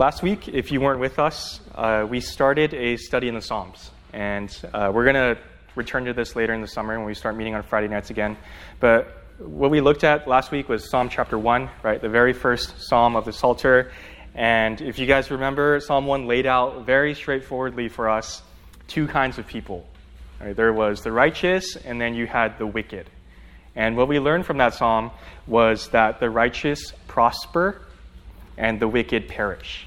Last week, if you weren't with us, uh, we started a study in the Psalms. And uh, we're going to return to this later in the summer when we start meeting on Friday nights again. But what we looked at last week was Psalm chapter 1, right? The very first psalm of the Psalter. And if you guys remember, Psalm 1 laid out very straightforwardly for us two kinds of people. Right? There was the righteous, and then you had the wicked. And what we learned from that psalm was that the righteous prosper and the wicked perish.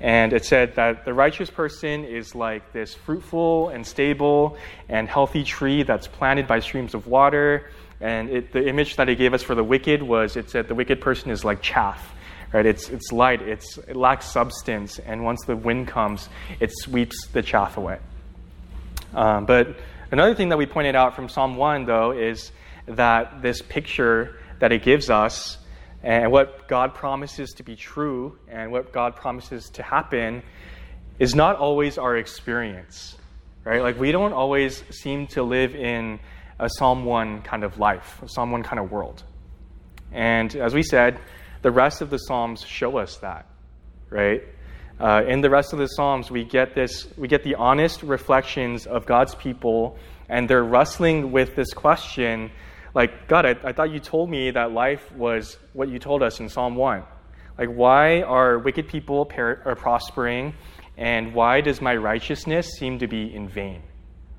And it said that the righteous person is like this fruitful and stable and healthy tree that's planted by streams of water. And it, the image that it gave us for the wicked was it said the wicked person is like chaff, right? It's, it's light, it's, it lacks substance, and once the wind comes, it sweeps the chaff away. Um, but another thing that we pointed out from Psalm 1, though, is that this picture that it gives us and what God promises to be true and what God promises to happen is not always our experience, right? Like, we don't always seem to live in a Psalm 1 kind of life, a Psalm 1 kind of world. And as we said, the rest of the Psalms show us that, right? Uh, in the rest of the Psalms, we get this, we get the honest reflections of God's people, and they're wrestling with this question like, God, I, I thought you told me that life was what you told us in Psalm 1. Like, why are wicked people par- are prospering, and why does my righteousness seem to be in vain?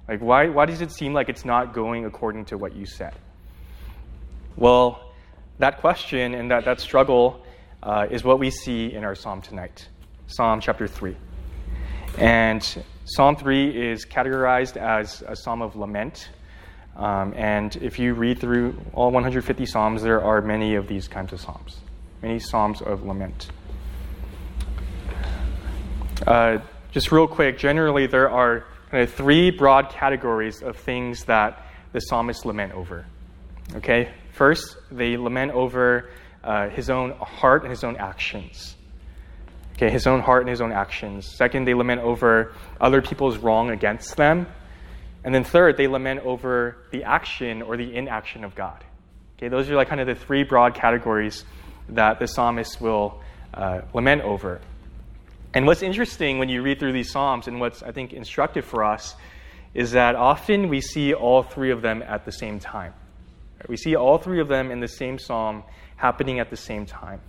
Like, why, why does it seem like it's not going according to what you said? Well, that question and that, that struggle uh, is what we see in our psalm tonight Psalm chapter 3. And Psalm 3 is categorized as a psalm of lament um, and if you read through all 150 Psalms, there are many of these kinds of Psalms, many Psalms of lament. Uh, just real quick, generally, there are kind of three broad categories of things that the psalmists lament over. Okay? First, they lament over uh, his own heart and his own actions. Okay, his own heart and his own actions. Second, they lament over other people's wrong against them. And then third, they lament over the action or the inaction of God. Okay, those are like kind of the three broad categories that the psalmist will uh, lament over. And what's interesting when you read through these psalms, and what's I think instructive for us, is that often we see all three of them at the same time. We see all three of them in the same psalm happening at the same time.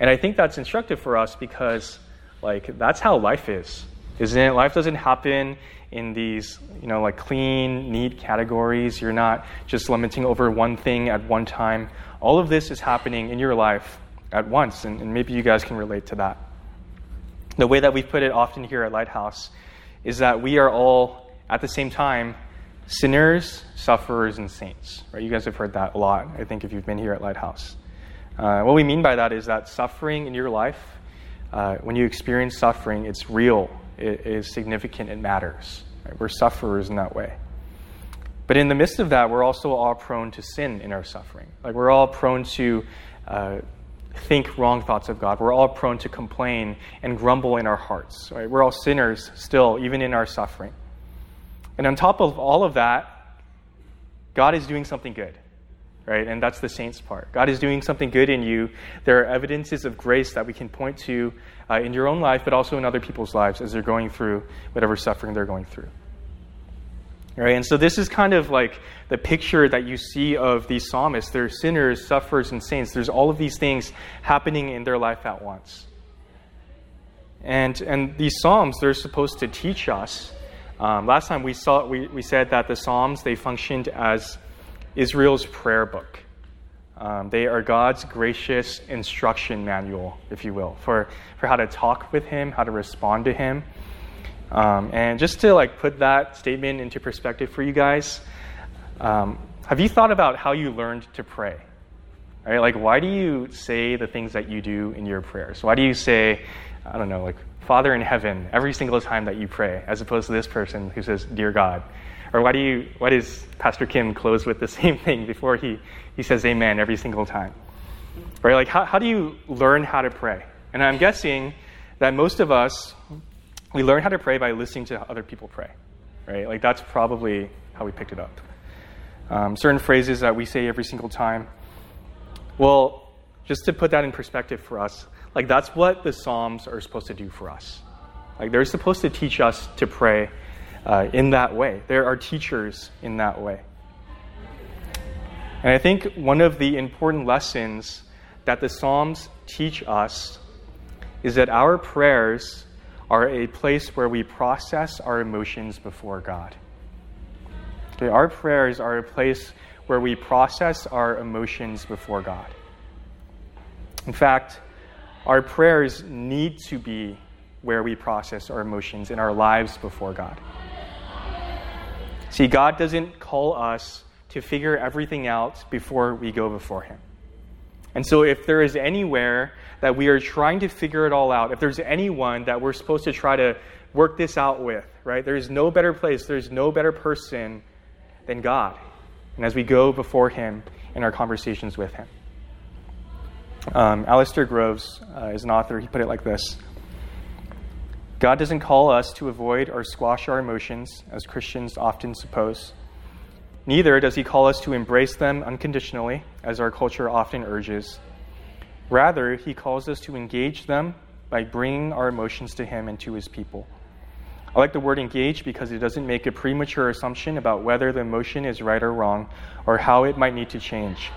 And I think that's instructive for us because, like, that's how life is, isn't it? Life doesn't happen in these, you know, like clean, neat categories. You're not just lamenting over one thing at one time. All of this is happening in your life at once, and, and maybe you guys can relate to that. The way that we put it often here at Lighthouse is that we are all, at the same time, sinners, sufferers, and saints. Right? You guys have heard that a lot, I think, if you've been here at Lighthouse. Uh, what we mean by that is that suffering in your life, uh, when you experience suffering, it's real, is significant, it matters. Right? We're sufferers in that way. But in the midst of that, we're also all prone to sin in our suffering. Like we're all prone to uh, think wrong thoughts of God. We're all prone to complain and grumble in our hearts. Right? We're all sinners still, even in our suffering. And on top of all of that, God is doing something good right? And that's the saints part. God is doing something good in you. There are evidences of grace that we can point to uh, in your own life, but also in other people's lives as they're going through whatever suffering they're going through. Right? And so this is kind of like the picture that you see of these psalmists. They're sinners, sufferers, and saints. There's all of these things happening in their life at once. And, and these psalms, they're supposed to teach us. Um, last time we saw we, we said that the psalms they functioned as Israel's prayer book. Um, they are God's gracious instruction manual, if you will, for, for how to talk with Him, how to respond to Him. Um, and just to like put that statement into perspective for you guys, um, have you thought about how you learned to pray? Right? Like, why do you say the things that you do in your prayers? Why do you say, I don't know, like Father in heaven every single time that you pray, as opposed to this person who says, Dear God? Or why do you why does Pastor Kim close with the same thing before he, he says amen every single time? Right? Like how, how do you learn how to pray? And I'm guessing that most of us we learn how to pray by listening to other people pray. Right? Like that's probably how we picked it up. Um, certain phrases that we say every single time. Well, just to put that in perspective for us, like that's what the Psalms are supposed to do for us. Like they're supposed to teach us to pray uh, in that way. There are teachers in that way. And I think one of the important lessons that the Psalms teach us is that our prayers are a place where we process our emotions before God. Okay, our prayers are a place where we process our emotions before God. In fact, our prayers need to be where we process our emotions in our lives before God. See, God doesn't call us to figure everything out before we go before Him. And so, if there is anywhere that we are trying to figure it all out, if there's anyone that we're supposed to try to work this out with, right, there's no better place, there's no better person than God. And as we go before Him in our conversations with Him. Um, Alasdair Groves uh, is an author. He put it like this God doesn't call us to avoid or squash our emotions, as Christians often suppose. Neither does he call us to embrace them unconditionally, as our culture often urges. Rather, he calls us to engage them by bringing our emotions to him and to his people. I like the word engage because it doesn't make a premature assumption about whether the emotion is right or wrong or how it might need to change.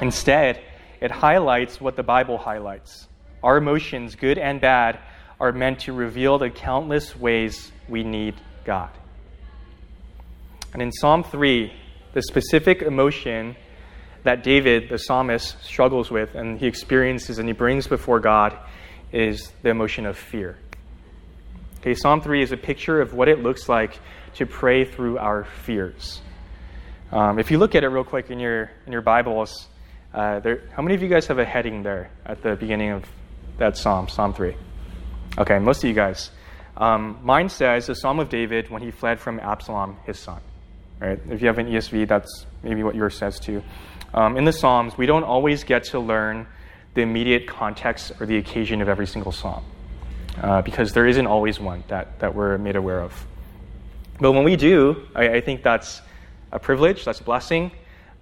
Instead, it highlights what the Bible highlights. Our emotions, good and bad, are meant to reveal the countless ways we need God. And in Psalm 3, the specific emotion that David, the psalmist, struggles with and he experiences and he brings before God is the emotion of fear. Okay, Psalm 3 is a picture of what it looks like to pray through our fears. Um, if you look at it real quick in your, in your Bibles, uh, there, how many of you guys have a heading there at the beginning of that psalm, Psalm 3? Okay, most of you guys. Um, mine says the Psalm of David when he fled from Absalom, his son. Right? If you have an ESV, that's maybe what yours says too. Um, in the Psalms, we don't always get to learn the immediate context or the occasion of every single psalm uh, because there isn't always one that, that we're made aware of. But when we do, I, I think that's a privilege, that's a blessing,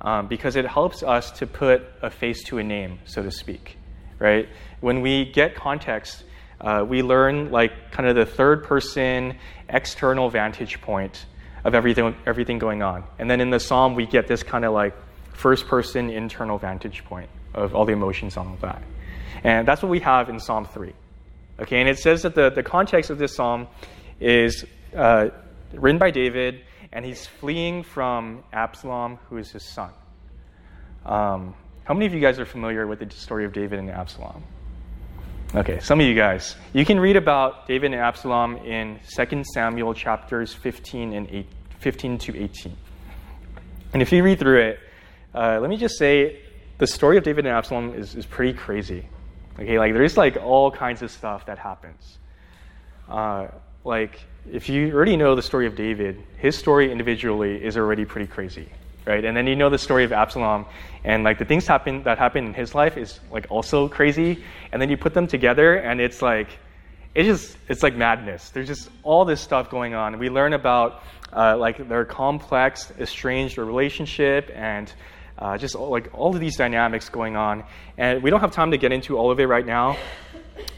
um, because it helps us to put a face to a name, so to speak. Right? When we get context, uh, we learn like kind of the third person external vantage point of everything, everything going on. And then in the psalm, we get this kind of like first person internal vantage point of all the emotions and all that. And that's what we have in Psalm 3. Okay, and it says that the, the context of this psalm is uh, written by David, and he's fleeing from Absalom, who is his son. Um, how many of you guys are familiar with the story of David and Absalom? Okay, some of you guys. You can read about David and Absalom in 2 Samuel chapters 15 and 8, 15 to 18. And if you read through it, uh, let me just say the story of David and Absalom is, is pretty crazy. Okay, like there's like all kinds of stuff that happens. Uh, like if you already know the story of David, his story individually is already pretty crazy right? And then you know the story of Absalom, and like the things happen that happen in his life is like also crazy. And then you put them together, and it's like it's just it's like madness. There's just all this stuff going on. We learn about uh, like their complex, estranged relationship, and uh, just like all of these dynamics going on. And we don't have time to get into all of it right now.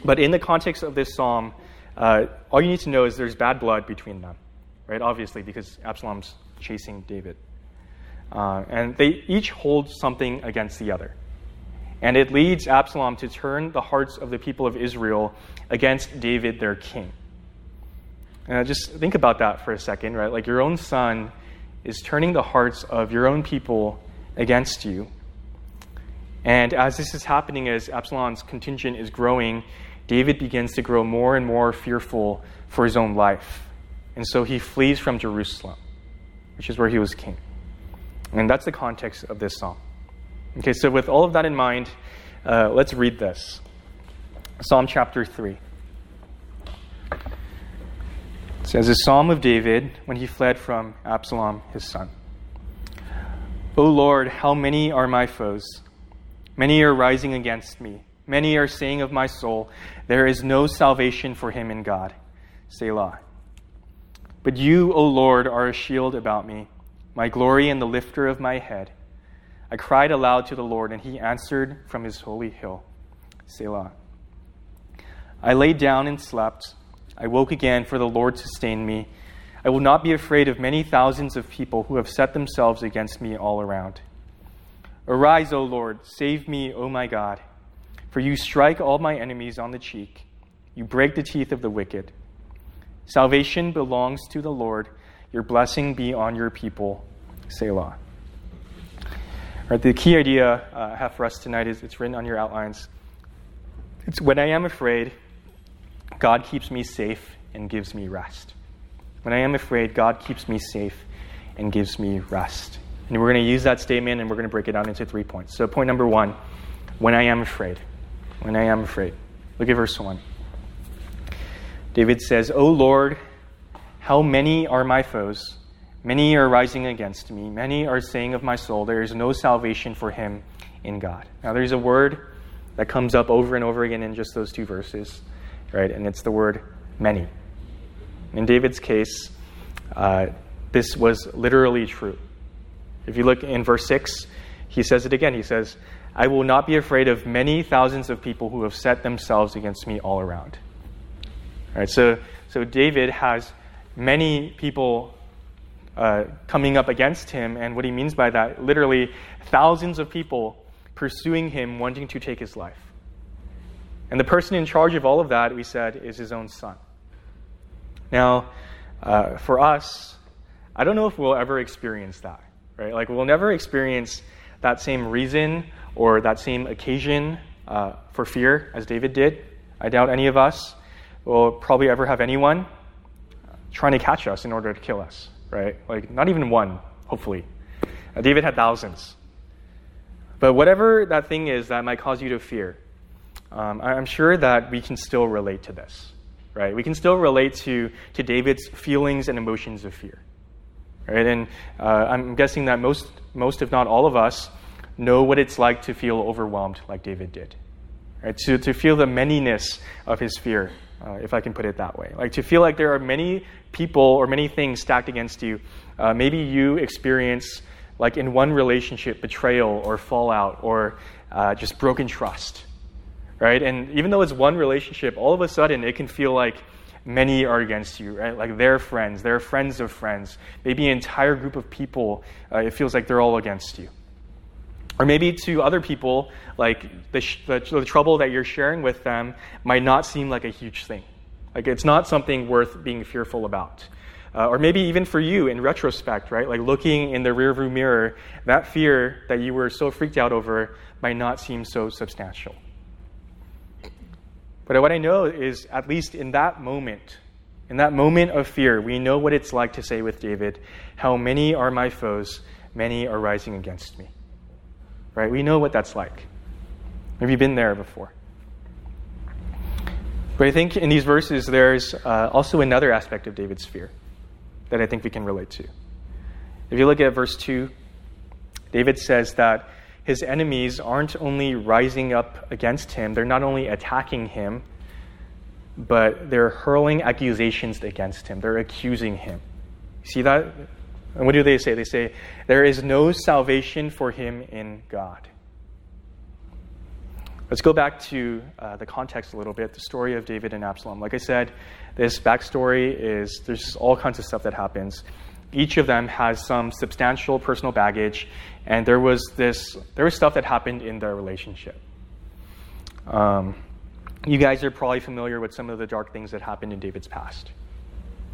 But in the context of this psalm, uh, all you need to know is there's bad blood between them, right? Obviously, because Absalom's chasing David. Uh, and they each hold something against the other. And it leads Absalom to turn the hearts of the people of Israel against David, their king. And just think about that for a second, right? Like your own son is turning the hearts of your own people against you. And as this is happening, as Absalom's contingent is growing, David begins to grow more and more fearful for his own life. And so he flees from Jerusalem, which is where he was king. And that's the context of this psalm. Okay, so with all of that in mind, uh, let's read this Psalm chapter 3. It says, A psalm of David when he fled from Absalom, his son. O Lord, how many are my foes? Many are rising against me. Many are saying of my soul, There is no salvation for him in God. Selah. But you, O Lord, are a shield about me my glory and the lifter of my head. I cried aloud to the Lord, and he answered from his holy hill. Selah. I lay down and slept. I woke again, for the Lord sustained me. I will not be afraid of many thousands of people who have set themselves against me all around. Arise, O Lord, save me, O my God. For you strike all my enemies on the cheek, you break the teeth of the wicked. Salvation belongs to the Lord. Your blessing be on your people. Selah. All right, the key idea uh, I have for us tonight is it's written on your outlines. It's when I am afraid, God keeps me safe and gives me rest. When I am afraid, God keeps me safe and gives me rest. And we're going to use that statement and we're going to break it down into three points. So, point number one when I am afraid. When I am afraid. Look at verse 1. David says, O Lord, how many are my foes? Many are rising against me. Many are saying of my soul, there is no salvation for him in God. Now, there's a word that comes up over and over again in just those two verses right? And it's the word many. In David's case, uh, this was literally true. If you look in verse 6, he says it again. He says, I will not be afraid of many thousands of people who have set themselves against me all around. All right, so, so David has many people uh, coming up against him, and what he means by that, literally thousands of people pursuing him, wanting to take his life. And the person in charge of all of that, we said, is his own son. Now, uh, for us, I don't know if we'll ever experience that, right? Like, we'll never experience that same reason or that same occasion uh, for fear as David did. I doubt any of us will probably ever have anyone trying to catch us in order to kill us, right? Like, not even one, hopefully. Uh, David had thousands. But whatever that thing is that might cause you to fear, um, I'm sure that we can still relate to this, right? We can still relate to, to David's feelings and emotions of fear, right? And uh, I'm guessing that most, most, if not all of us, know what it's like to feel overwhelmed like David did, right? To, to feel the manyness of his fear, uh, if I can put it that way. Like to feel like there are many people or many things stacked against you. Uh, maybe you experience, like in one relationship, betrayal or fallout or uh, just broken trust right? And even though it's one relationship, all of a sudden it can feel like many are against you, right? Like they're friends, they're friends of friends. Maybe an entire group of people, uh, it feels like they're all against you. Or maybe to other people, like the, sh- the, the trouble that you're sharing with them might not seem like a huge thing. Like it's not something worth being fearful about. Uh, or maybe even for you in retrospect, right? Like looking in the rearview mirror, that fear that you were so freaked out over might not seem so substantial. But what I know is, at least in that moment, in that moment of fear, we know what it's like to say with David, How many are my foes? Many are rising against me. Right? We know what that's like. Have you been there before? But I think in these verses, there's uh, also another aspect of David's fear that I think we can relate to. If you look at verse 2, David says that his enemies aren't only rising up against him, they're not only attacking him, but they're hurling accusations against him. They're accusing him. See that? And what do they say? They say, There is no salvation for him in God. Let's go back to uh, the context a little bit, the story of David and Absalom. Like I said, this backstory is there's all kinds of stuff that happens each of them has some substantial personal baggage, and there was this there was stuff that happened in their relationship. Um, you guys are probably familiar with some of the dark things that happened in David's past,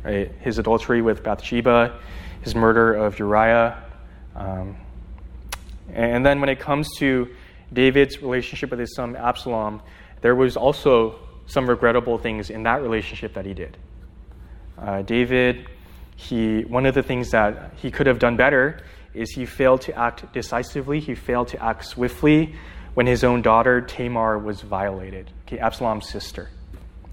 right? His adultery with Bathsheba, his murder of Uriah, um, and then when it comes to David's relationship with his son Absalom, there was also some regrettable things in that relationship that he did. Uh, David he, one of the things that he could have done better is he failed to act decisively, he failed to act swiftly when his own daughter Tamar was violated, okay, Absalom's sister.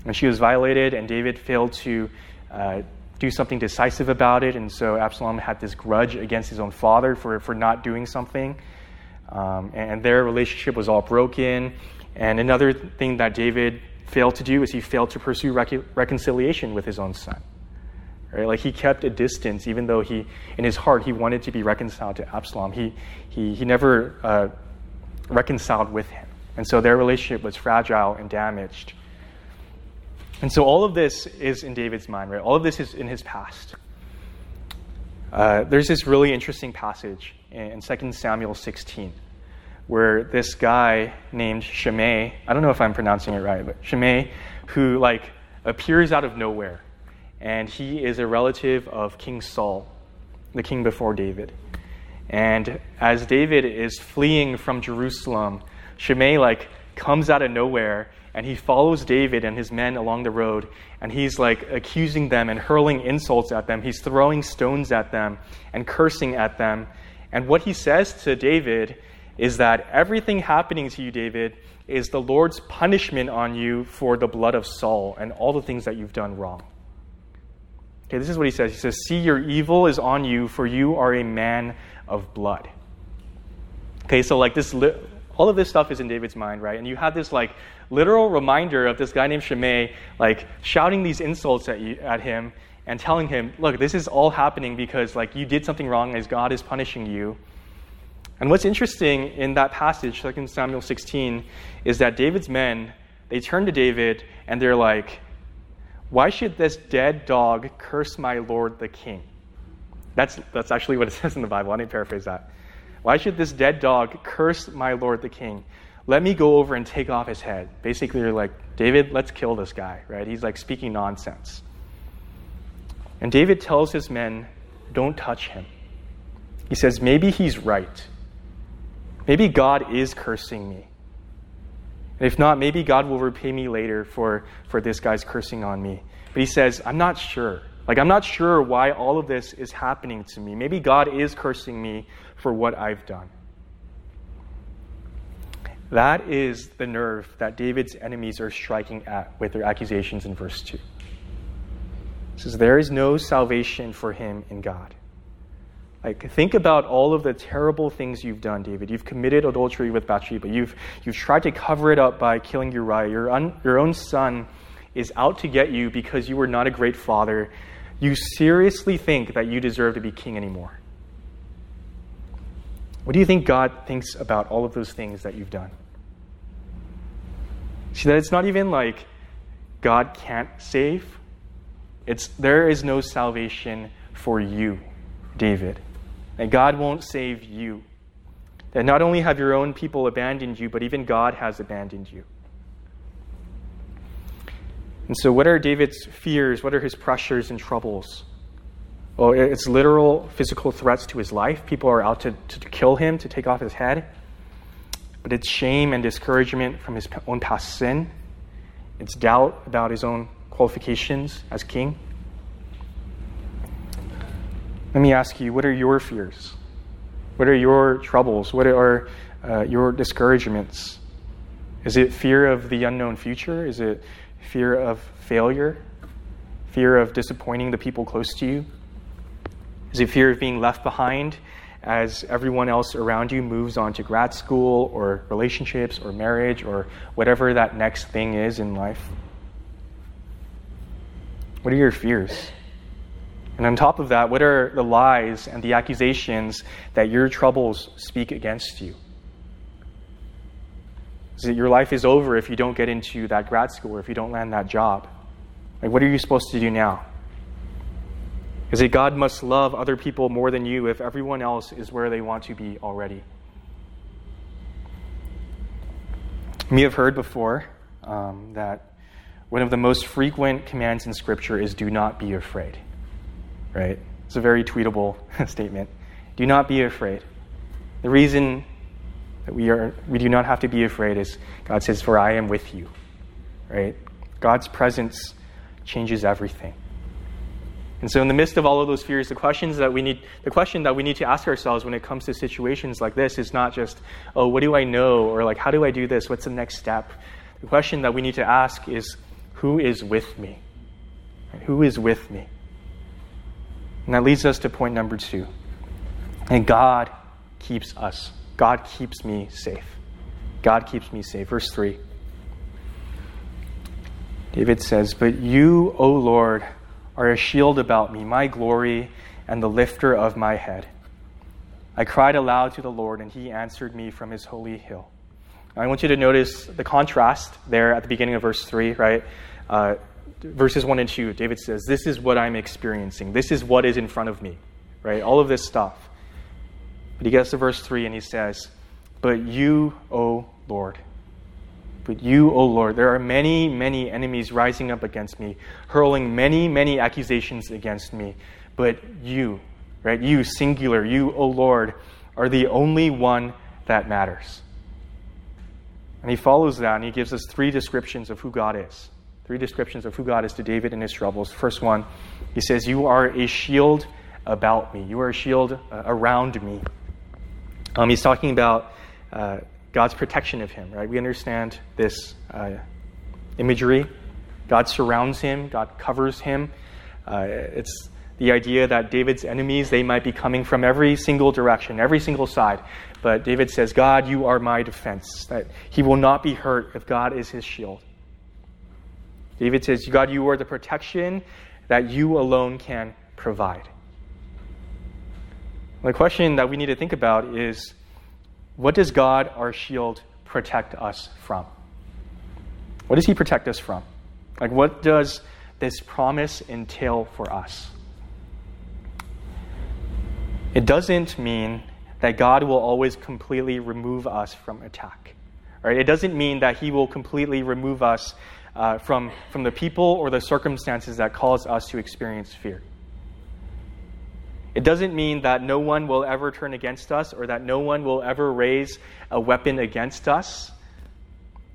When she was violated, and David failed to uh, do something decisive about it, and so Absalom had this grudge against his own father for, for not doing something. Um, and their relationship was all broken. And another thing that David failed to do is he failed to pursue rec- reconciliation with his own son. Right? Like he kept a distance, even though he, in his heart, he wanted to be reconciled to Absalom. He, he, he never uh, reconciled with him. And so their relationship was fragile and damaged. And so all of this is in David's mind, right? All of this is in his past. Uh, there's this really interesting passage in 2 Samuel 16 where this guy named Shimei, I don't know if I'm pronouncing it right, but Shimei, who like appears out of nowhere, and he is a relative of King Saul, the king before David. And as David is fleeing from Jerusalem, Shimei like comes out of nowhere and he follows David and his men along the road and he's like accusing them and hurling insults at them. He's throwing stones at them and cursing at them. And what he says to David is that everything happening to you, David, is the Lord's punishment on you for the blood of Saul and all the things that you've done wrong. Okay, this is what he says. He says, See, your evil is on you, for you are a man of blood. Okay, so like this, all of this stuff is in David's mind, right? And you have this like literal reminder of this guy named Shimei, like shouting these insults at, you, at him and telling him, look, this is all happening because like you did something wrong as God is punishing you. And what's interesting in that passage, 2 Samuel 16, is that David's men, they turn to David and they're like, why should this dead dog curse my Lord the king? That's, that's actually what it says in the Bible. I Let me paraphrase that. Why should this dead dog curse my Lord the king? Let me go over and take off his head. Basically, you're like, David, let's kill this guy, right? He's like speaking nonsense. And David tells his men, don't touch him. He says, maybe he's right. Maybe God is cursing me. And if not, maybe God will repay me later for, for this guy's cursing on me. But he says, I'm not sure. Like, I'm not sure why all of this is happening to me. Maybe God is cursing me for what I've done. That is the nerve that David's enemies are striking at with their accusations in verse 2. It says, There is no salvation for him in God. Like, think about all of the terrible things you've done, David. You've committed adultery with Bathsheba. You've, you've tried to cover it up by killing Uriah. Your, un, your own son is out to get you because you were not a great father you seriously think that you deserve to be king anymore? What do you think God thinks about all of those things that you've done? See, that it's not even like God can't save. It's there is no salvation for you, David. And God won't save you. That not only have your own people abandoned you, but even God has abandoned you. And so, what are David's fears? What are his pressures and troubles? Well, it's literal physical threats to his life. People are out to, to kill him, to take off his head. But it's shame and discouragement from his own past sin. It's doubt about his own qualifications as king. Let me ask you what are your fears? What are your troubles? What are uh, your discouragements? Is it fear of the unknown future? Is it fear of failure, fear of disappointing the people close to you? Is it fear of being left behind as everyone else around you moves on to grad school or relationships or marriage or whatever that next thing is in life? What are your fears? And on top of that, what are the lies and the accusations that your troubles speak against you? is that your life is over if you don't get into that grad school or if you don't land that job. Like, what are you supposed to do now? Is it God must love other people more than you if everyone else is where they want to be already? We have heard before um, that one of the most frequent commands in Scripture is do not be afraid. Right? It's a very tweetable statement. Do not be afraid. The reason that we, are, we do not have to be afraid is God says, For I am with you. Right? God's presence changes everything. And so, in the midst of all of those fears, the questions that we need, the question that we need to ask ourselves when it comes to situations like this is not just, "Oh, what do I know?" or like, "How do I do this? What's the next step?" The question that we need to ask is, "Who is with me? Who is with me?" And that leads us to point number two. And God keeps us God keeps me safe. God keeps me safe. Verse 3. David says, But you, O Lord, are a shield about me, my glory, and the lifter of my head. I cried aloud to the Lord, and he answered me from his holy hill. I want you to notice the contrast there at the beginning of verse 3, right? Uh, verses 1 and 2, David says, This is what I'm experiencing. This is what is in front of me, right? All of this stuff. But he gets to verse 3 and he says, But you, O Lord, but you, O Lord, there are many, many enemies rising up against me, hurling many, many accusations against me. But you, right? You, singular, you, O Lord, are the only one that matters. And he follows that and he gives us three descriptions of who God is. Three descriptions of who God is to David in his troubles. First one, he says, You are a shield about me. You are a shield uh, around me. Um, he's talking about uh, God's protection of him, right? We understand this uh, imagery. God surrounds him, God covers him. Uh, it's the idea that David's enemies, they might be coming from every single direction, every single side. But David says, God, you are my defense, that he will not be hurt if God is his shield. David says, God, you are the protection that you alone can provide. The question that we need to think about is what does God, our shield, protect us from? What does He protect us from? Like, what does this promise entail for us? It doesn't mean that God will always completely remove us from attack. Right? It doesn't mean that He will completely remove us uh, from, from the people or the circumstances that cause us to experience fear. It doesn't mean that no one will ever turn against us or that no one will ever raise a weapon against us.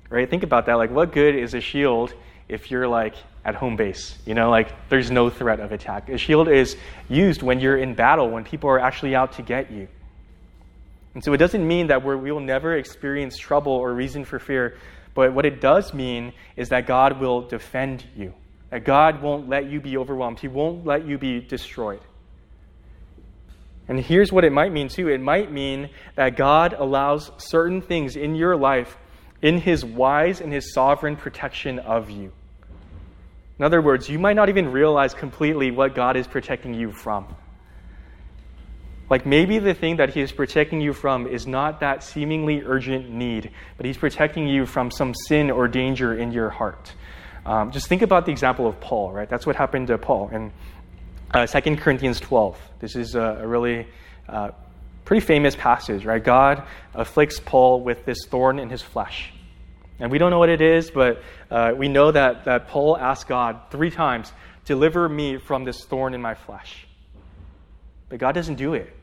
Right? Think about that. Like, what good is a shield if you're like at home base? You know, like there's no threat of attack. A shield is used when you're in battle, when people are actually out to get you. And so it doesn't mean that we will never experience trouble or reason for fear, but what it does mean is that God will defend you, that God won't let you be overwhelmed, He won't let you be destroyed. And here's what it might mean too it might mean that God allows certain things in your life in His wise and His sovereign protection of you. In other words, you might not even realize completely what God is protecting you from. Like maybe the thing that He is protecting you from is not that seemingly urgent need, but He's protecting you from some sin or danger in your heart. Um, just think about the example of Paul, right? That's what happened to Paul. And uh, 2 Corinthians 12. This is a, a really uh, pretty famous passage, right? God afflicts Paul with this thorn in his flesh. And we don't know what it is, but uh, we know that, that Paul asked God three times, Deliver me from this thorn in my flesh. But God doesn't do it.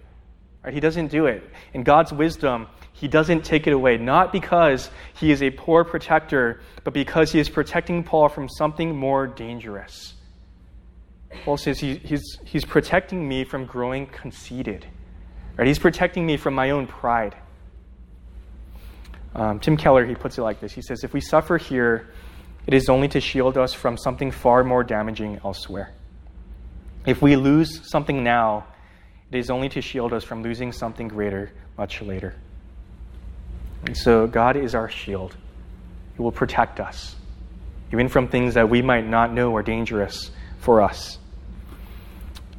Right? He doesn't do it. In God's wisdom, He doesn't take it away, not because He is a poor protector, but because He is protecting Paul from something more dangerous. Paul says he, he's, he's protecting me from growing conceited. Right? He's protecting me from my own pride. Um, Tim Keller, he puts it like this. He says, If we suffer here, it is only to shield us from something far more damaging elsewhere. If we lose something now, it is only to shield us from losing something greater much later. And so God is our shield. He will protect us, even from things that we might not know are dangerous for us.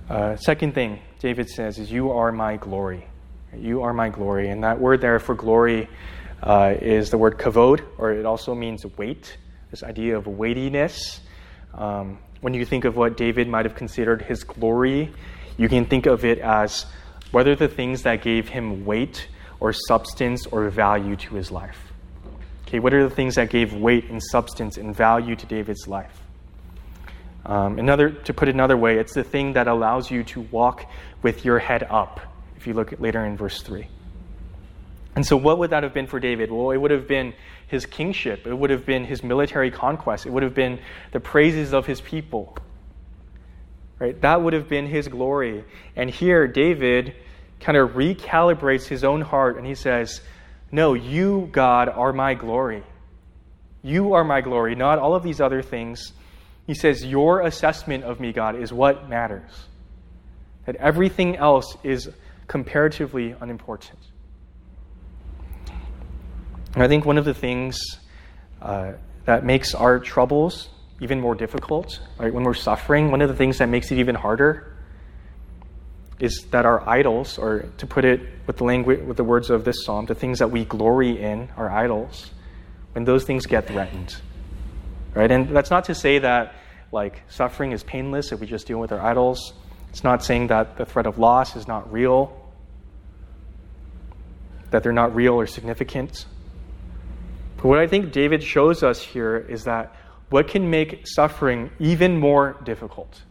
Uh, second thing David says is, You are my glory. You are my glory. And that word there for glory uh, is the word kavod, or it also means weight, this idea of weightiness. Um, when you think of what David might have considered his glory, you can think of it as whether the things that gave him weight or substance or value to his life. Okay, what are the things that gave weight and substance and value to David's life? Um, another, to put it another way, it's the thing that allows you to walk with your head up, if you look at later in verse 3. And so, what would that have been for David? Well, it would have been his kingship, it would have been his military conquest, it would have been the praises of his people. Right? That would have been his glory. And here, David kind of recalibrates his own heart and he says, No, you, God, are my glory. You are my glory, not all of these other things. He says, Your assessment of me, God, is what matters. That everything else is comparatively unimportant. And I think one of the things uh, that makes our troubles even more difficult, right, when we're suffering, one of the things that makes it even harder is that our idols, or to put it with the language, with the words of this psalm, the things that we glory in, our idols, when those things get threatened, right? And that's not to say that like suffering is painless if we just deal with our idols. It's not saying that the threat of loss is not real, that they're not real or significant. But what I think David shows us here is that what can make suffering even more difficult,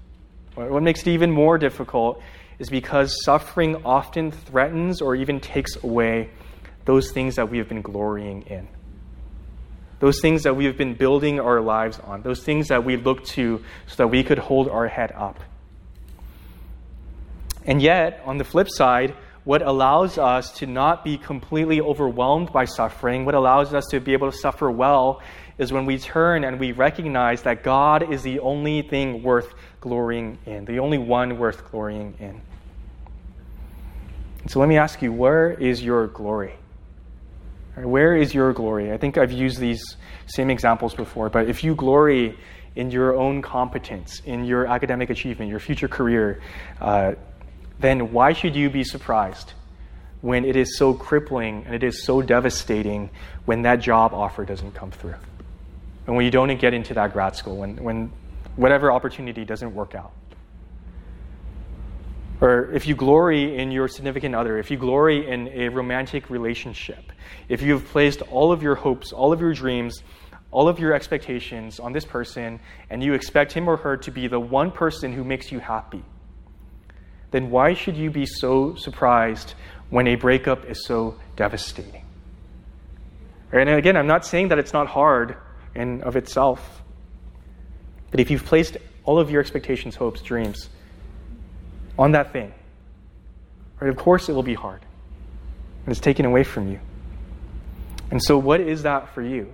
what makes it even more difficult is because suffering often threatens or even takes away those things that we have been glorying in. Those things that we have been building our lives on, those things that we look to so that we could hold our head up. And yet, on the flip side, what allows us to not be completely overwhelmed by suffering, what allows us to be able to suffer well, is when we turn and we recognize that God is the only thing worth glorying in, the only one worth glorying in. So let me ask you, where is your glory? Where is your glory? I think I've used these same examples before, but if you glory in your own competence, in your academic achievement, your future career, uh, then why should you be surprised when it is so crippling and it is so devastating when that job offer doesn't come through? And when you don't get into that grad school, when, when whatever opportunity doesn't work out? Or if you glory in your significant other, if you glory in a romantic relationship, if you have placed all of your hopes, all of your dreams, all of your expectations on this person, and you expect him or her to be the one person who makes you happy, then why should you be so surprised when a breakup is so devastating? And again, I'm not saying that it's not hard in of itself. But if you've placed all of your expectations, hopes, dreams on that thing, right, of course it will be hard. And it's taken away from you. And so what is that for you?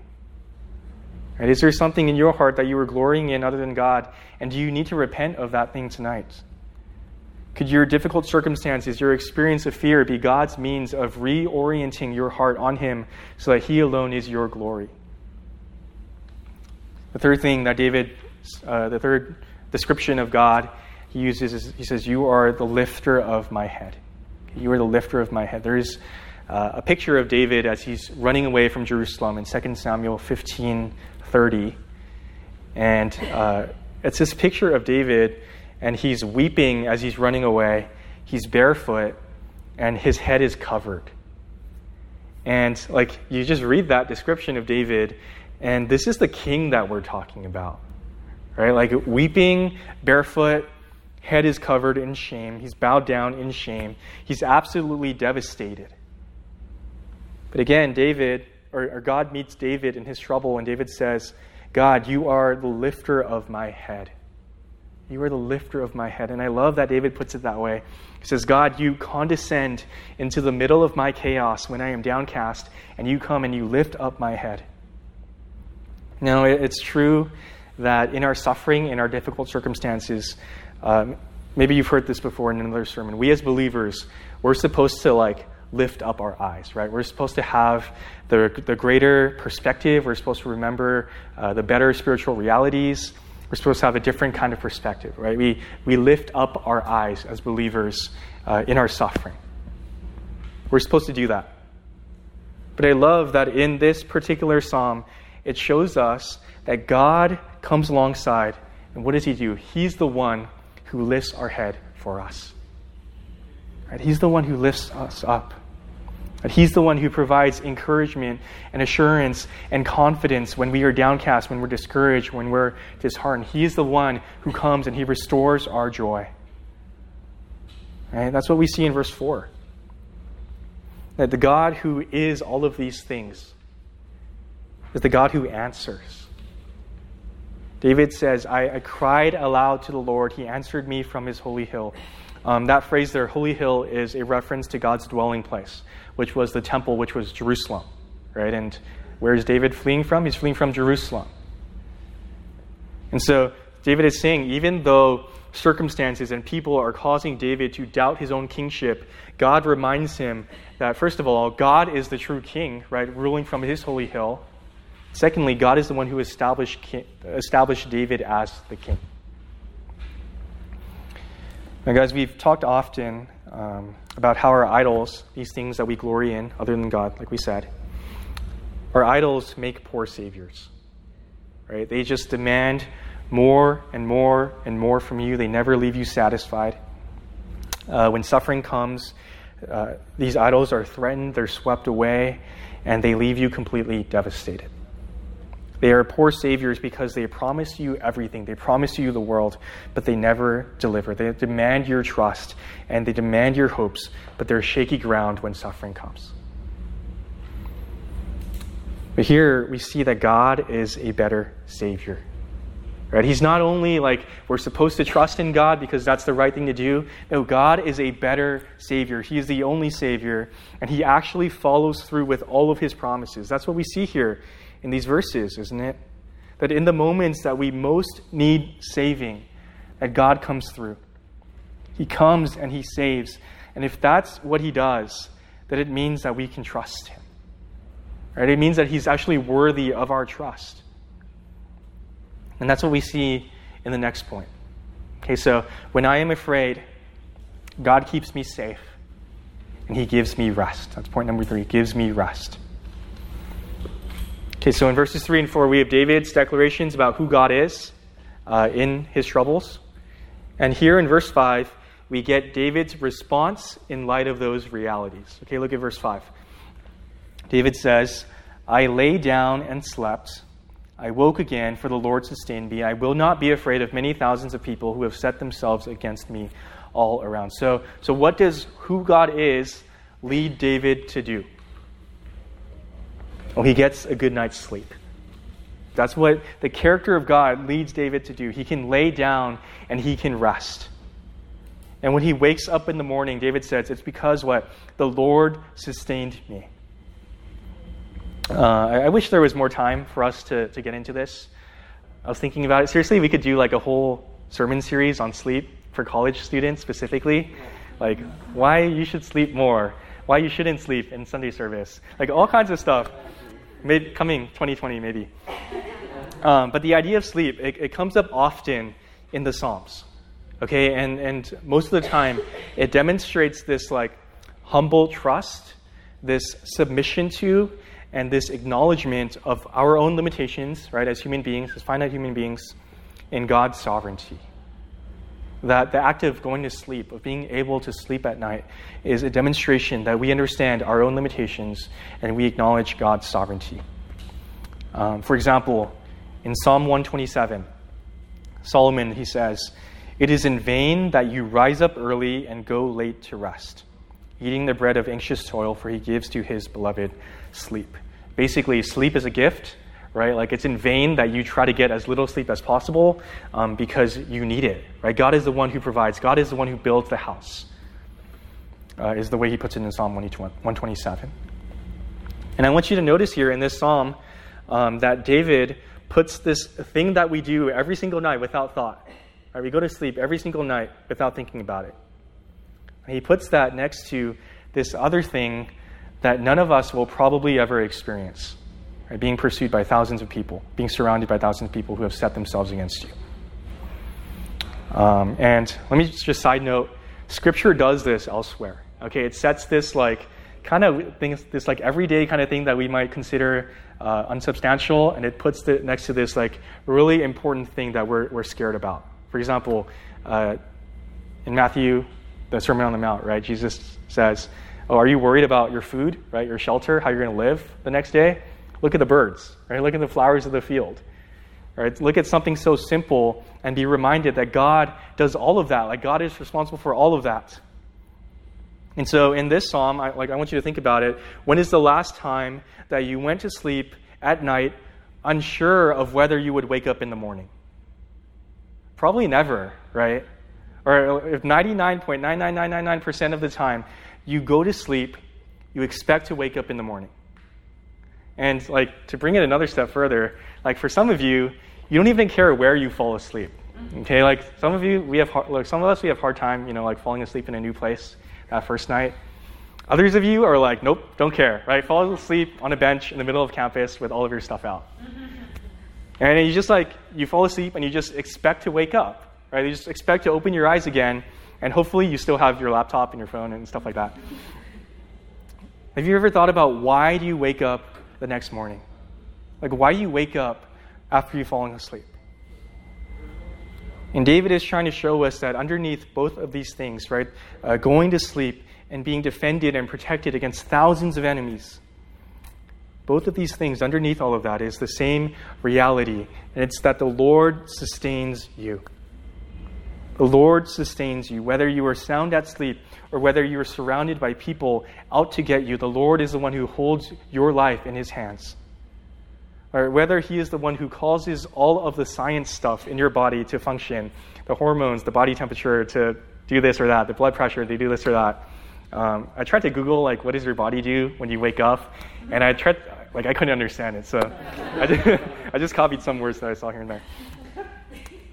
Right, is there something in your heart that you are glorying in other than God? And do you need to repent of that thing tonight? Could your difficult circumstances, your experience of fear, be God's means of reorienting your heart on Him so that He alone is your glory? The third thing that David, uh, the third description of God he uses is he says, You are the lifter of my head. You are the lifter of my head. There is uh, a picture of David as he's running away from Jerusalem in 2 Samuel 15 30. And uh, it's this picture of David and he's weeping as he's running away. He's barefoot, and his head is covered. And like you just read that description of David, and this is the king that we're talking about. Right? Like weeping, barefoot, head is covered in shame. He's bowed down in shame. He's absolutely devastated. But again, David, or, or God meets David in his trouble, and David says, God, you are the lifter of my head. You are the lifter of my head. And I love that David puts it that way. He says, God, you condescend into the middle of my chaos when I am downcast, and you come and you lift up my head. Now, it's true that in our suffering, in our difficult circumstances, um, maybe you've heard this before in another sermon, we as believers, we're supposed to like lift up our eyes, right? We're supposed to have the, the greater perspective. We're supposed to remember uh, the better spiritual realities. We're supposed to have a different kind of perspective, right? We, we lift up our eyes as believers uh, in our suffering. We're supposed to do that. But I love that in this particular psalm, it shows us that God comes alongside, and what does He do? He's the one who lifts our head for us. Right? He's the one who lifts us up. That He's the one who provides encouragement and assurance and confidence when we are downcast, when we're discouraged, when we're disheartened. He is the one who comes and He restores our joy. Right? That's what we see in verse 4. That the God who is all of these things is the God who answers. David says, I, I cried aloud to the Lord. He answered me from his holy hill. Um, that phrase there, holy hill, is a reference to God's dwelling place which was the temple, which was Jerusalem, right? And where is David fleeing from? He's fleeing from Jerusalem. And so David is saying, even though circumstances and people are causing David to doubt his own kingship, God reminds him that, first of all, God is the true king, right, ruling from his holy hill. Secondly, God is the one who established, established David as the king. Now, guys, we've talked often um, about how our idols, these things that we glory in other than God, like we said, our idols make poor saviors. Right? They just demand more and more and more from you. They never leave you satisfied. Uh, when suffering comes, uh, these idols are threatened, they're swept away, and they leave you completely devastated. They are poor saviors because they promise you everything. They promise you the world, but they never deliver. They demand your trust and they demand your hopes, but they're shaky ground when suffering comes. But here we see that God is a better savior. Right? He's not only like we're supposed to trust in God because that's the right thing to do. No, God is a better Savior. He is the only Savior, and He actually follows through with all of His promises. That's what we see here in these verses, isn't it? That in the moments that we most need saving, that God comes through. He comes and He saves. And if that's what He does, that it means that we can trust Him. Right? It means that He's actually worthy of our trust. And that's what we see in the next point. Okay, so when I am afraid, God keeps me safe and He gives me rest. That's point number three. Gives me rest. Okay, so in verses 3 and 4, we have David's declarations about who God is uh, in his troubles. And here in verse 5, we get David's response in light of those realities. Okay, look at verse 5. David says, I lay down and slept I woke again, for the Lord sustained me. I will not be afraid of many thousands of people who have set themselves against me all around. So, so what does who God is lead David to do? Well, he gets a good night's sleep. That's what the character of God leads David to do. He can lay down and he can rest. And when he wakes up in the morning, David says, It's because what? The Lord sustained me. Uh, I, I, wish there was more time for us to, to get into this. I was thinking about it. Seriously, we could do like a whole sermon series on sleep for college students specifically. Like, why you should sleep more, why you shouldn't sleep in Sunday service. Like, all kinds of stuff. Maybe, coming 2020, maybe. Um, but the idea of sleep, it, it comes up often in the Psalms. Okay, and, and most of the time, it demonstrates this like humble trust, this submission to, and this acknowledgement of our own limitations, right, as human beings, as finite human beings, in God's sovereignty. That the act of going to sleep, of being able to sleep at night, is a demonstration that we understand our own limitations and we acknowledge God's sovereignty. Um, for example, in Psalm 127, Solomon, he says, It is in vain that you rise up early and go late to rest, eating the bread of anxious toil, for he gives to his beloved sleep basically sleep is a gift, right? Like it's in vain that you try to get as little sleep as possible um, because you need it, right? God is the one who provides. God is the one who builds the house. Uh, is the way he puts it in Psalm 127. And I want you to notice here in this psalm um, that David puts this thing that we do every single night without thought. Right? We go to sleep every single night without thinking about it. And he puts that next to this other thing that none of us will probably ever experience right? being pursued by thousands of people, being surrounded by thousands of people who have set themselves against you. Um, and let me just side note scripture does this elsewhere. Okay, it sets this like kind of things, this like everyday kind of thing that we might consider uh, unsubstantial, and it puts it next to this like really important thing that we're, we're scared about. For example, uh, in Matthew, the Sermon on the Mount, right, Jesus says, Oh, are you worried about your food, right? Your shelter, how you're going to live the next day? Look at the birds, right? Look at the flowers of the field. Right? Look at something so simple and be reminded that God does all of that. Like God is responsible for all of that. And so in this psalm, I, like I want you to think about it. When is the last time that you went to sleep at night unsure of whether you would wake up in the morning? Probably never, right? Or if 99.99999% of the time you go to sleep, you expect to wake up in the morning. And like to bring it another step further, like for some of you, you don't even care where you fall asleep. Okay, like some of you, we have hard, like some of us, we have hard time, you know, like falling asleep in a new place that first night. Others of you are like, nope, don't care, right? Fall asleep on a bench in the middle of campus with all of your stuff out. And you just like, you fall asleep and you just expect to wake up, right? You just expect to open your eyes again and hopefully you still have your laptop and your phone and stuff like that. Have you ever thought about why do you wake up the next morning? Like, why do you wake up after you've fallen asleep? And David is trying to show us that underneath both of these things, right, uh, going to sleep and being defended and protected against thousands of enemies, both of these things, underneath all of that, is the same reality, and it's that the Lord sustains you. The Lord sustains you. Whether you are sound at sleep or whether you are surrounded by people out to get you, the Lord is the one who holds your life in his hands. Or whether he is the one who causes all of the science stuff in your body to function, the hormones, the body temperature to do this or that, the blood pressure to do this or that. Um, I tried to Google like what does your body do when you wake up, and I tried like I couldn't understand it, so I just, I just copied some words that I saw here and there.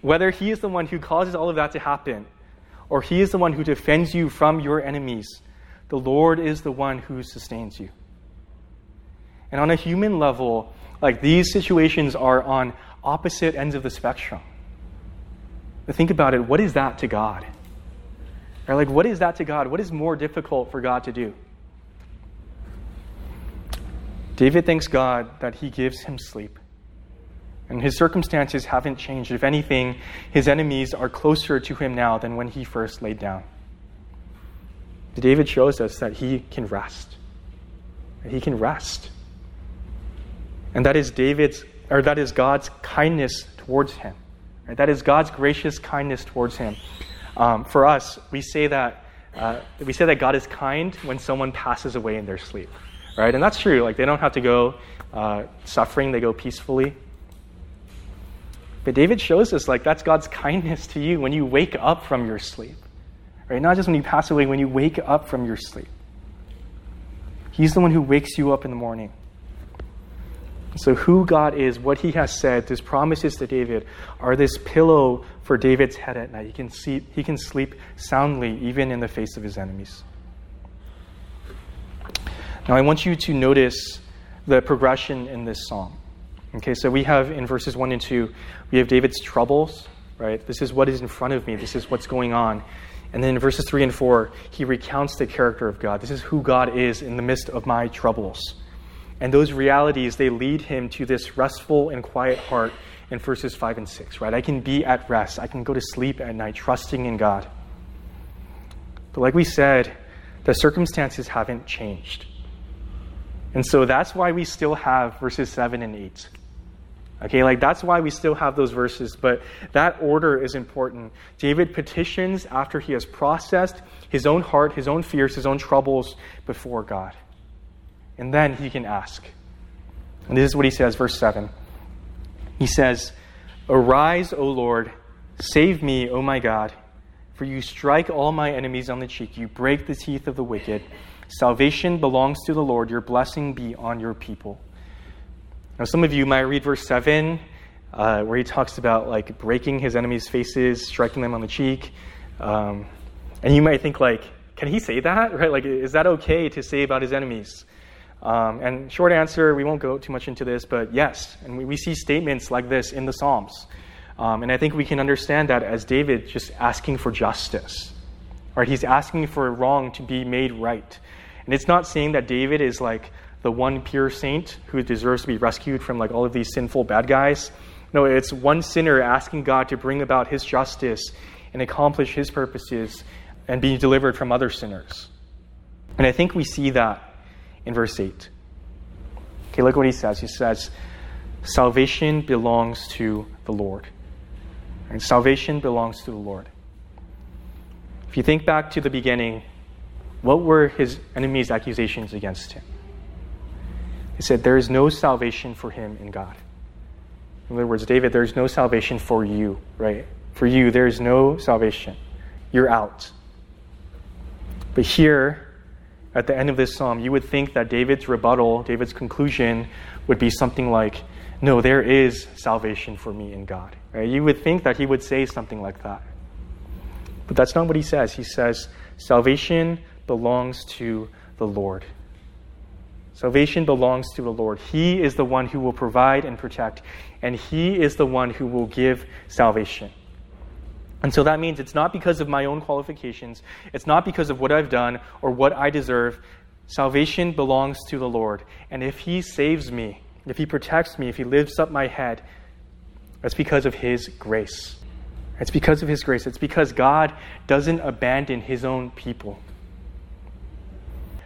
Whether he is the one who causes all of that to happen, or he is the one who defends you from your enemies, the Lord is the one who sustains you. And on a human level, like these situations are on opposite ends of the spectrum. But think about it what is that to God? Or like, what is that to God? What is more difficult for God to do? David thanks God that he gives him sleep. And his circumstances haven't changed. If anything, his enemies are closer to him now than when he first laid down. David shows us that he can rest. He can rest. And that is David's or that is God's kindness towards him. Right? That is God's gracious kindness towards him. Um, for us, we say that uh, we say that God is kind when someone passes away in their sleep, right? And that's true. Like they don't have to go uh, suffering; they go peacefully. But David shows us like that's God's kindness to you when you wake up from your sleep. Right? Not just when you pass away, when you wake up from your sleep. He's the one who wakes you up in the morning. So, who God is, what He has said, His promises to David are this pillow for David's head at night. He can, see, he can sleep soundly, even in the face of his enemies. Now, I want you to notice the progression in this psalm. Okay, so we have in verses 1 and 2, we have David's troubles, right? This is what is in front of me, this is what's going on. And then in verses 3 and 4, he recounts the character of God. This is who God is in the midst of my troubles. And those realities, they lead him to this restful and quiet heart in verses 5 and 6, right? I can be at rest. I can go to sleep at night trusting in God. But like we said, the circumstances haven't changed. And so that's why we still have verses 7 and 8. Okay, like that's why we still have those verses, but that order is important. David petitions after he has processed his own heart, his own fears, his own troubles before God. And then he can ask. And this is what he says, verse 7. He says, Arise, O Lord, save me, O my God, for you strike all my enemies on the cheek, you break the teeth of the wicked. Salvation belongs to the Lord, your blessing be on your people. Now, some of you might read verse 7, uh, where he talks about like breaking his enemies' faces, striking them on the cheek. Um, and you might think, like, can he say that? Right? Like, is that okay to say about his enemies? Um, and short answer, we won't go too much into this, but yes. And we, we see statements like this in the Psalms. Um, and I think we can understand that as David just asking for justice. Right? He's asking for wrong to be made right. And it's not saying that David is like the one pure saint who deserves to be rescued from like all of these sinful bad guys. No, it's one sinner asking God to bring about his justice and accomplish his purposes and be delivered from other sinners. And I think we see that in verse 8. Okay, look what he says. He says, Salvation belongs to the Lord. And salvation belongs to the Lord. If you think back to the beginning, what were his enemies' accusations against him? Said, There is no salvation for him in God. In other words, David, there's no salvation for you, right? For you, there is no salvation. You're out. But here, at the end of this psalm, you would think that David's rebuttal, David's conclusion, would be something like, No, there is salvation for me in God. Right? You would think that he would say something like that. But that's not what he says. He says, Salvation belongs to the Lord. Salvation belongs to the Lord. He is the one who will provide and protect, and He is the one who will give salvation. And so that means it's not because of my own qualifications, it's not because of what I've done or what I deserve. Salvation belongs to the Lord. And if He saves me, if He protects me, if He lifts up my head, that's because of His grace. It's because of His grace. It's because God doesn't abandon His own people.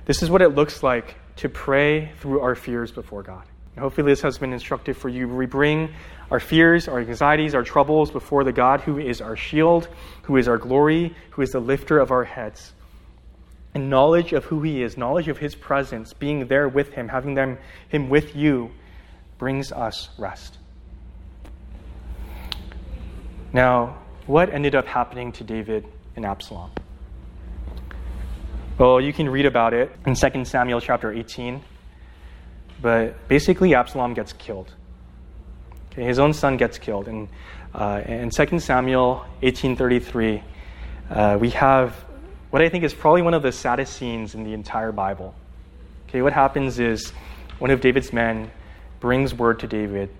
This is what it looks like to pray through our fears before God. And hopefully, this has been instructive for you. We bring our fears, our anxieties, our troubles before the God who is our shield, who is our glory, who is the lifter of our heads. And knowledge of who He is, knowledge of His presence, being there with Him, having them, Him with you, brings us rest. Now, what ended up happening to David and Absalom? Well, you can read about it in 2 Samuel chapter 18. But basically, Absalom gets killed. Okay, his own son gets killed. And uh, in 2 Samuel 18:33, uh, we have what I think is probably one of the saddest scenes in the entire Bible. Okay, what happens is one of David's men brings word to David,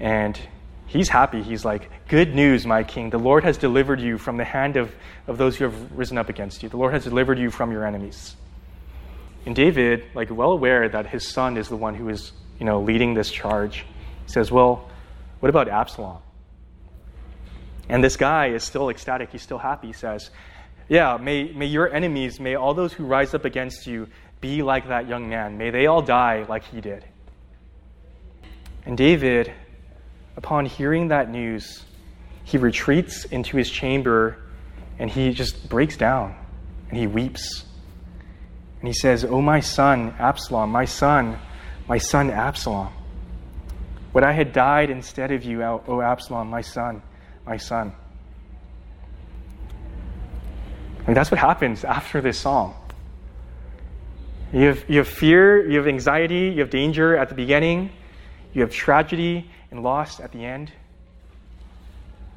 and he's happy. He's like, Good news, my king. The Lord has delivered you from the hand of, of those who have risen up against you. The Lord has delivered you from your enemies. And David, like well aware that his son is the one who is, you know, leading this charge, says, Well, what about Absalom? And this guy is still ecstatic. He's still happy. He says, Yeah, may, may your enemies, may all those who rise up against you be like that young man. May they all die like he did. And David, upon hearing that news, he retreats into his chamber and he just breaks down and he weeps. And he says, Oh, my son, Absalom, my son, my son, Absalom. Would I had died instead of you, O Absalom, my son, my son. And that's what happens after this psalm. You have, you have fear, you have anxiety, you have danger at the beginning, you have tragedy and loss at the end.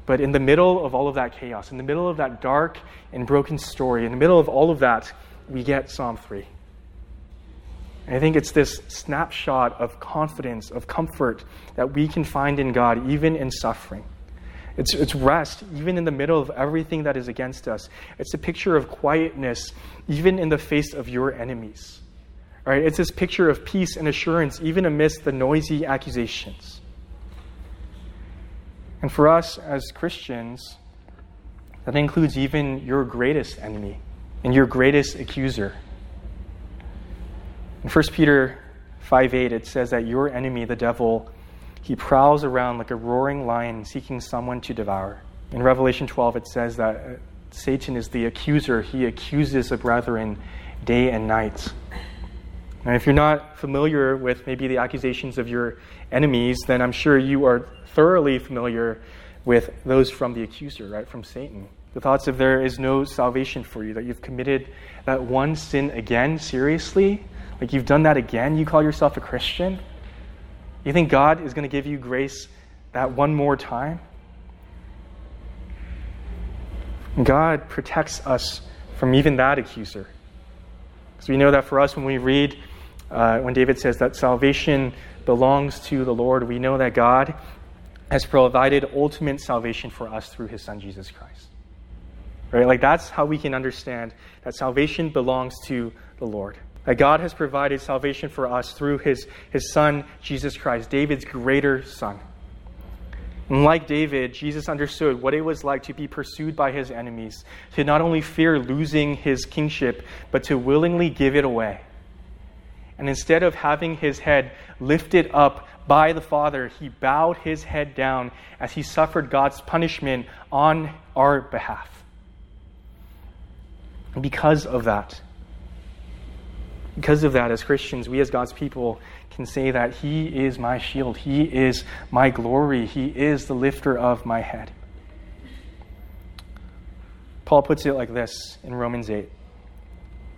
But in the middle of all of that chaos, in the middle of that dark and broken story, in the middle of all of that, we get Psalm 3. And I think it's this snapshot of confidence, of comfort that we can find in God, even in suffering. It's, it's rest, even in the middle of everything that is against us. It's a picture of quietness, even in the face of your enemies. Right? It's this picture of peace and assurance, even amidst the noisy accusations. And for us as Christians, that includes even your greatest enemy and your greatest accuser. In 1 Peter 5 8, it says that your enemy, the devil, he prowls around like a roaring lion seeking someone to devour. In Revelation 12, it says that uh, Satan is the accuser. He accuses the brethren day and night. And if you're not familiar with maybe the accusations of your enemies, then I'm sure you are thoroughly familiar with those from the accuser, right? From Satan. The thoughts of there is no salvation for you, that you've committed that one sin again, seriously? Like you've done that again? You call yourself a Christian? You think God is going to give you grace that one more time? God protects us from even that accuser. Because we know that for us, when we read uh, when David says that salvation belongs to the Lord, we know that God has provided ultimate salvation for us through his son Jesus Christ. Right? Like that's how we can understand that salvation belongs to the Lord. That God has provided salvation for us through his, his son Jesus Christ, David's greater son. And like David, Jesus understood what it was like to be pursued by his enemies, to not only fear losing his kingship, but to willingly give it away. And instead of having his head lifted up by the Father, he bowed his head down as he suffered God's punishment on our behalf. Because of that, because of that, as Christians, we as God's people can say that He is my shield, He is my glory, He is the lifter of my head. Paul puts it like this in Romans 8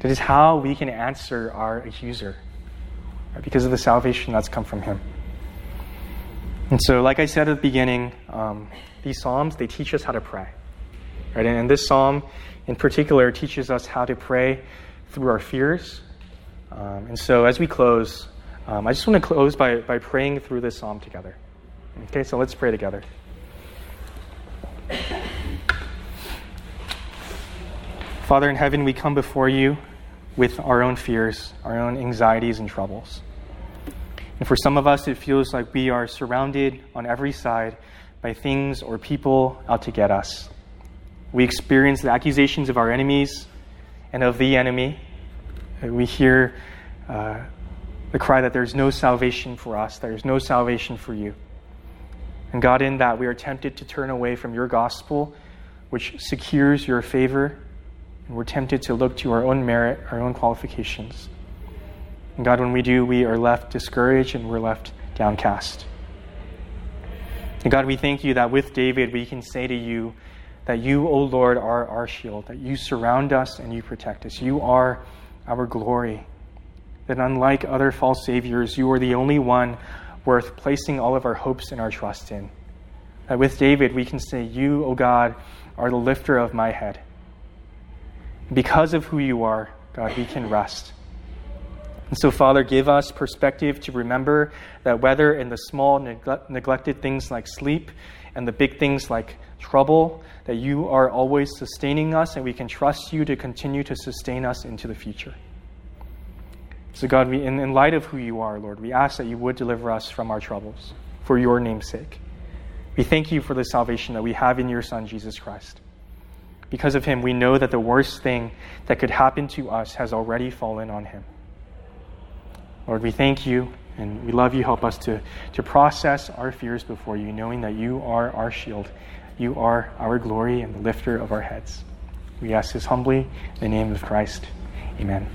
That is how we can answer our accuser, right? because of the salvation that's come from him. And so, like I said at the beginning, um, these Psalms, they teach us how to pray. Right? And this psalm in particular teaches us how to pray through our fears. Um, and so as we close, um, I just want to close by, by praying through this psalm together. Okay, so let's pray together. Father in heaven, we come before you with our own fears, our own anxieties and troubles. And for some of us, it feels like we are surrounded on every side by things or people out to get us. We experience the accusations of our enemies and of the enemy. We hear uh, the cry that there's no salvation for us, there's no salvation for you. And God, in that, we are tempted to turn away from your gospel, which secures your favor, we're tempted to look to our own merit, our own qualifications. And God, when we do, we are left discouraged and we're left downcast. And God, we thank you that with David we can say to you that you, O Lord, are our shield, that you surround us and you protect us. You are our glory. That unlike other false saviors, you are the only one worth placing all of our hopes and our trust in. That with David we can say, You, O God, are the lifter of my head. Because of who you are, God, we can rest. And so, Father, give us perspective to remember that whether in the small, neglected things like sleep and the big things like trouble, that you are always sustaining us and we can trust you to continue to sustain us into the future. So, God, we, in, in light of who you are, Lord, we ask that you would deliver us from our troubles for your name's sake. We thank you for the salvation that we have in your Son, Jesus Christ. Because of him, we know that the worst thing that could happen to us has already fallen on him. Lord, we thank you and we love you. Help us to, to process our fears before you, knowing that you are our shield. You are our glory and the lifter of our heads. We ask this humbly in the name of Christ. Amen.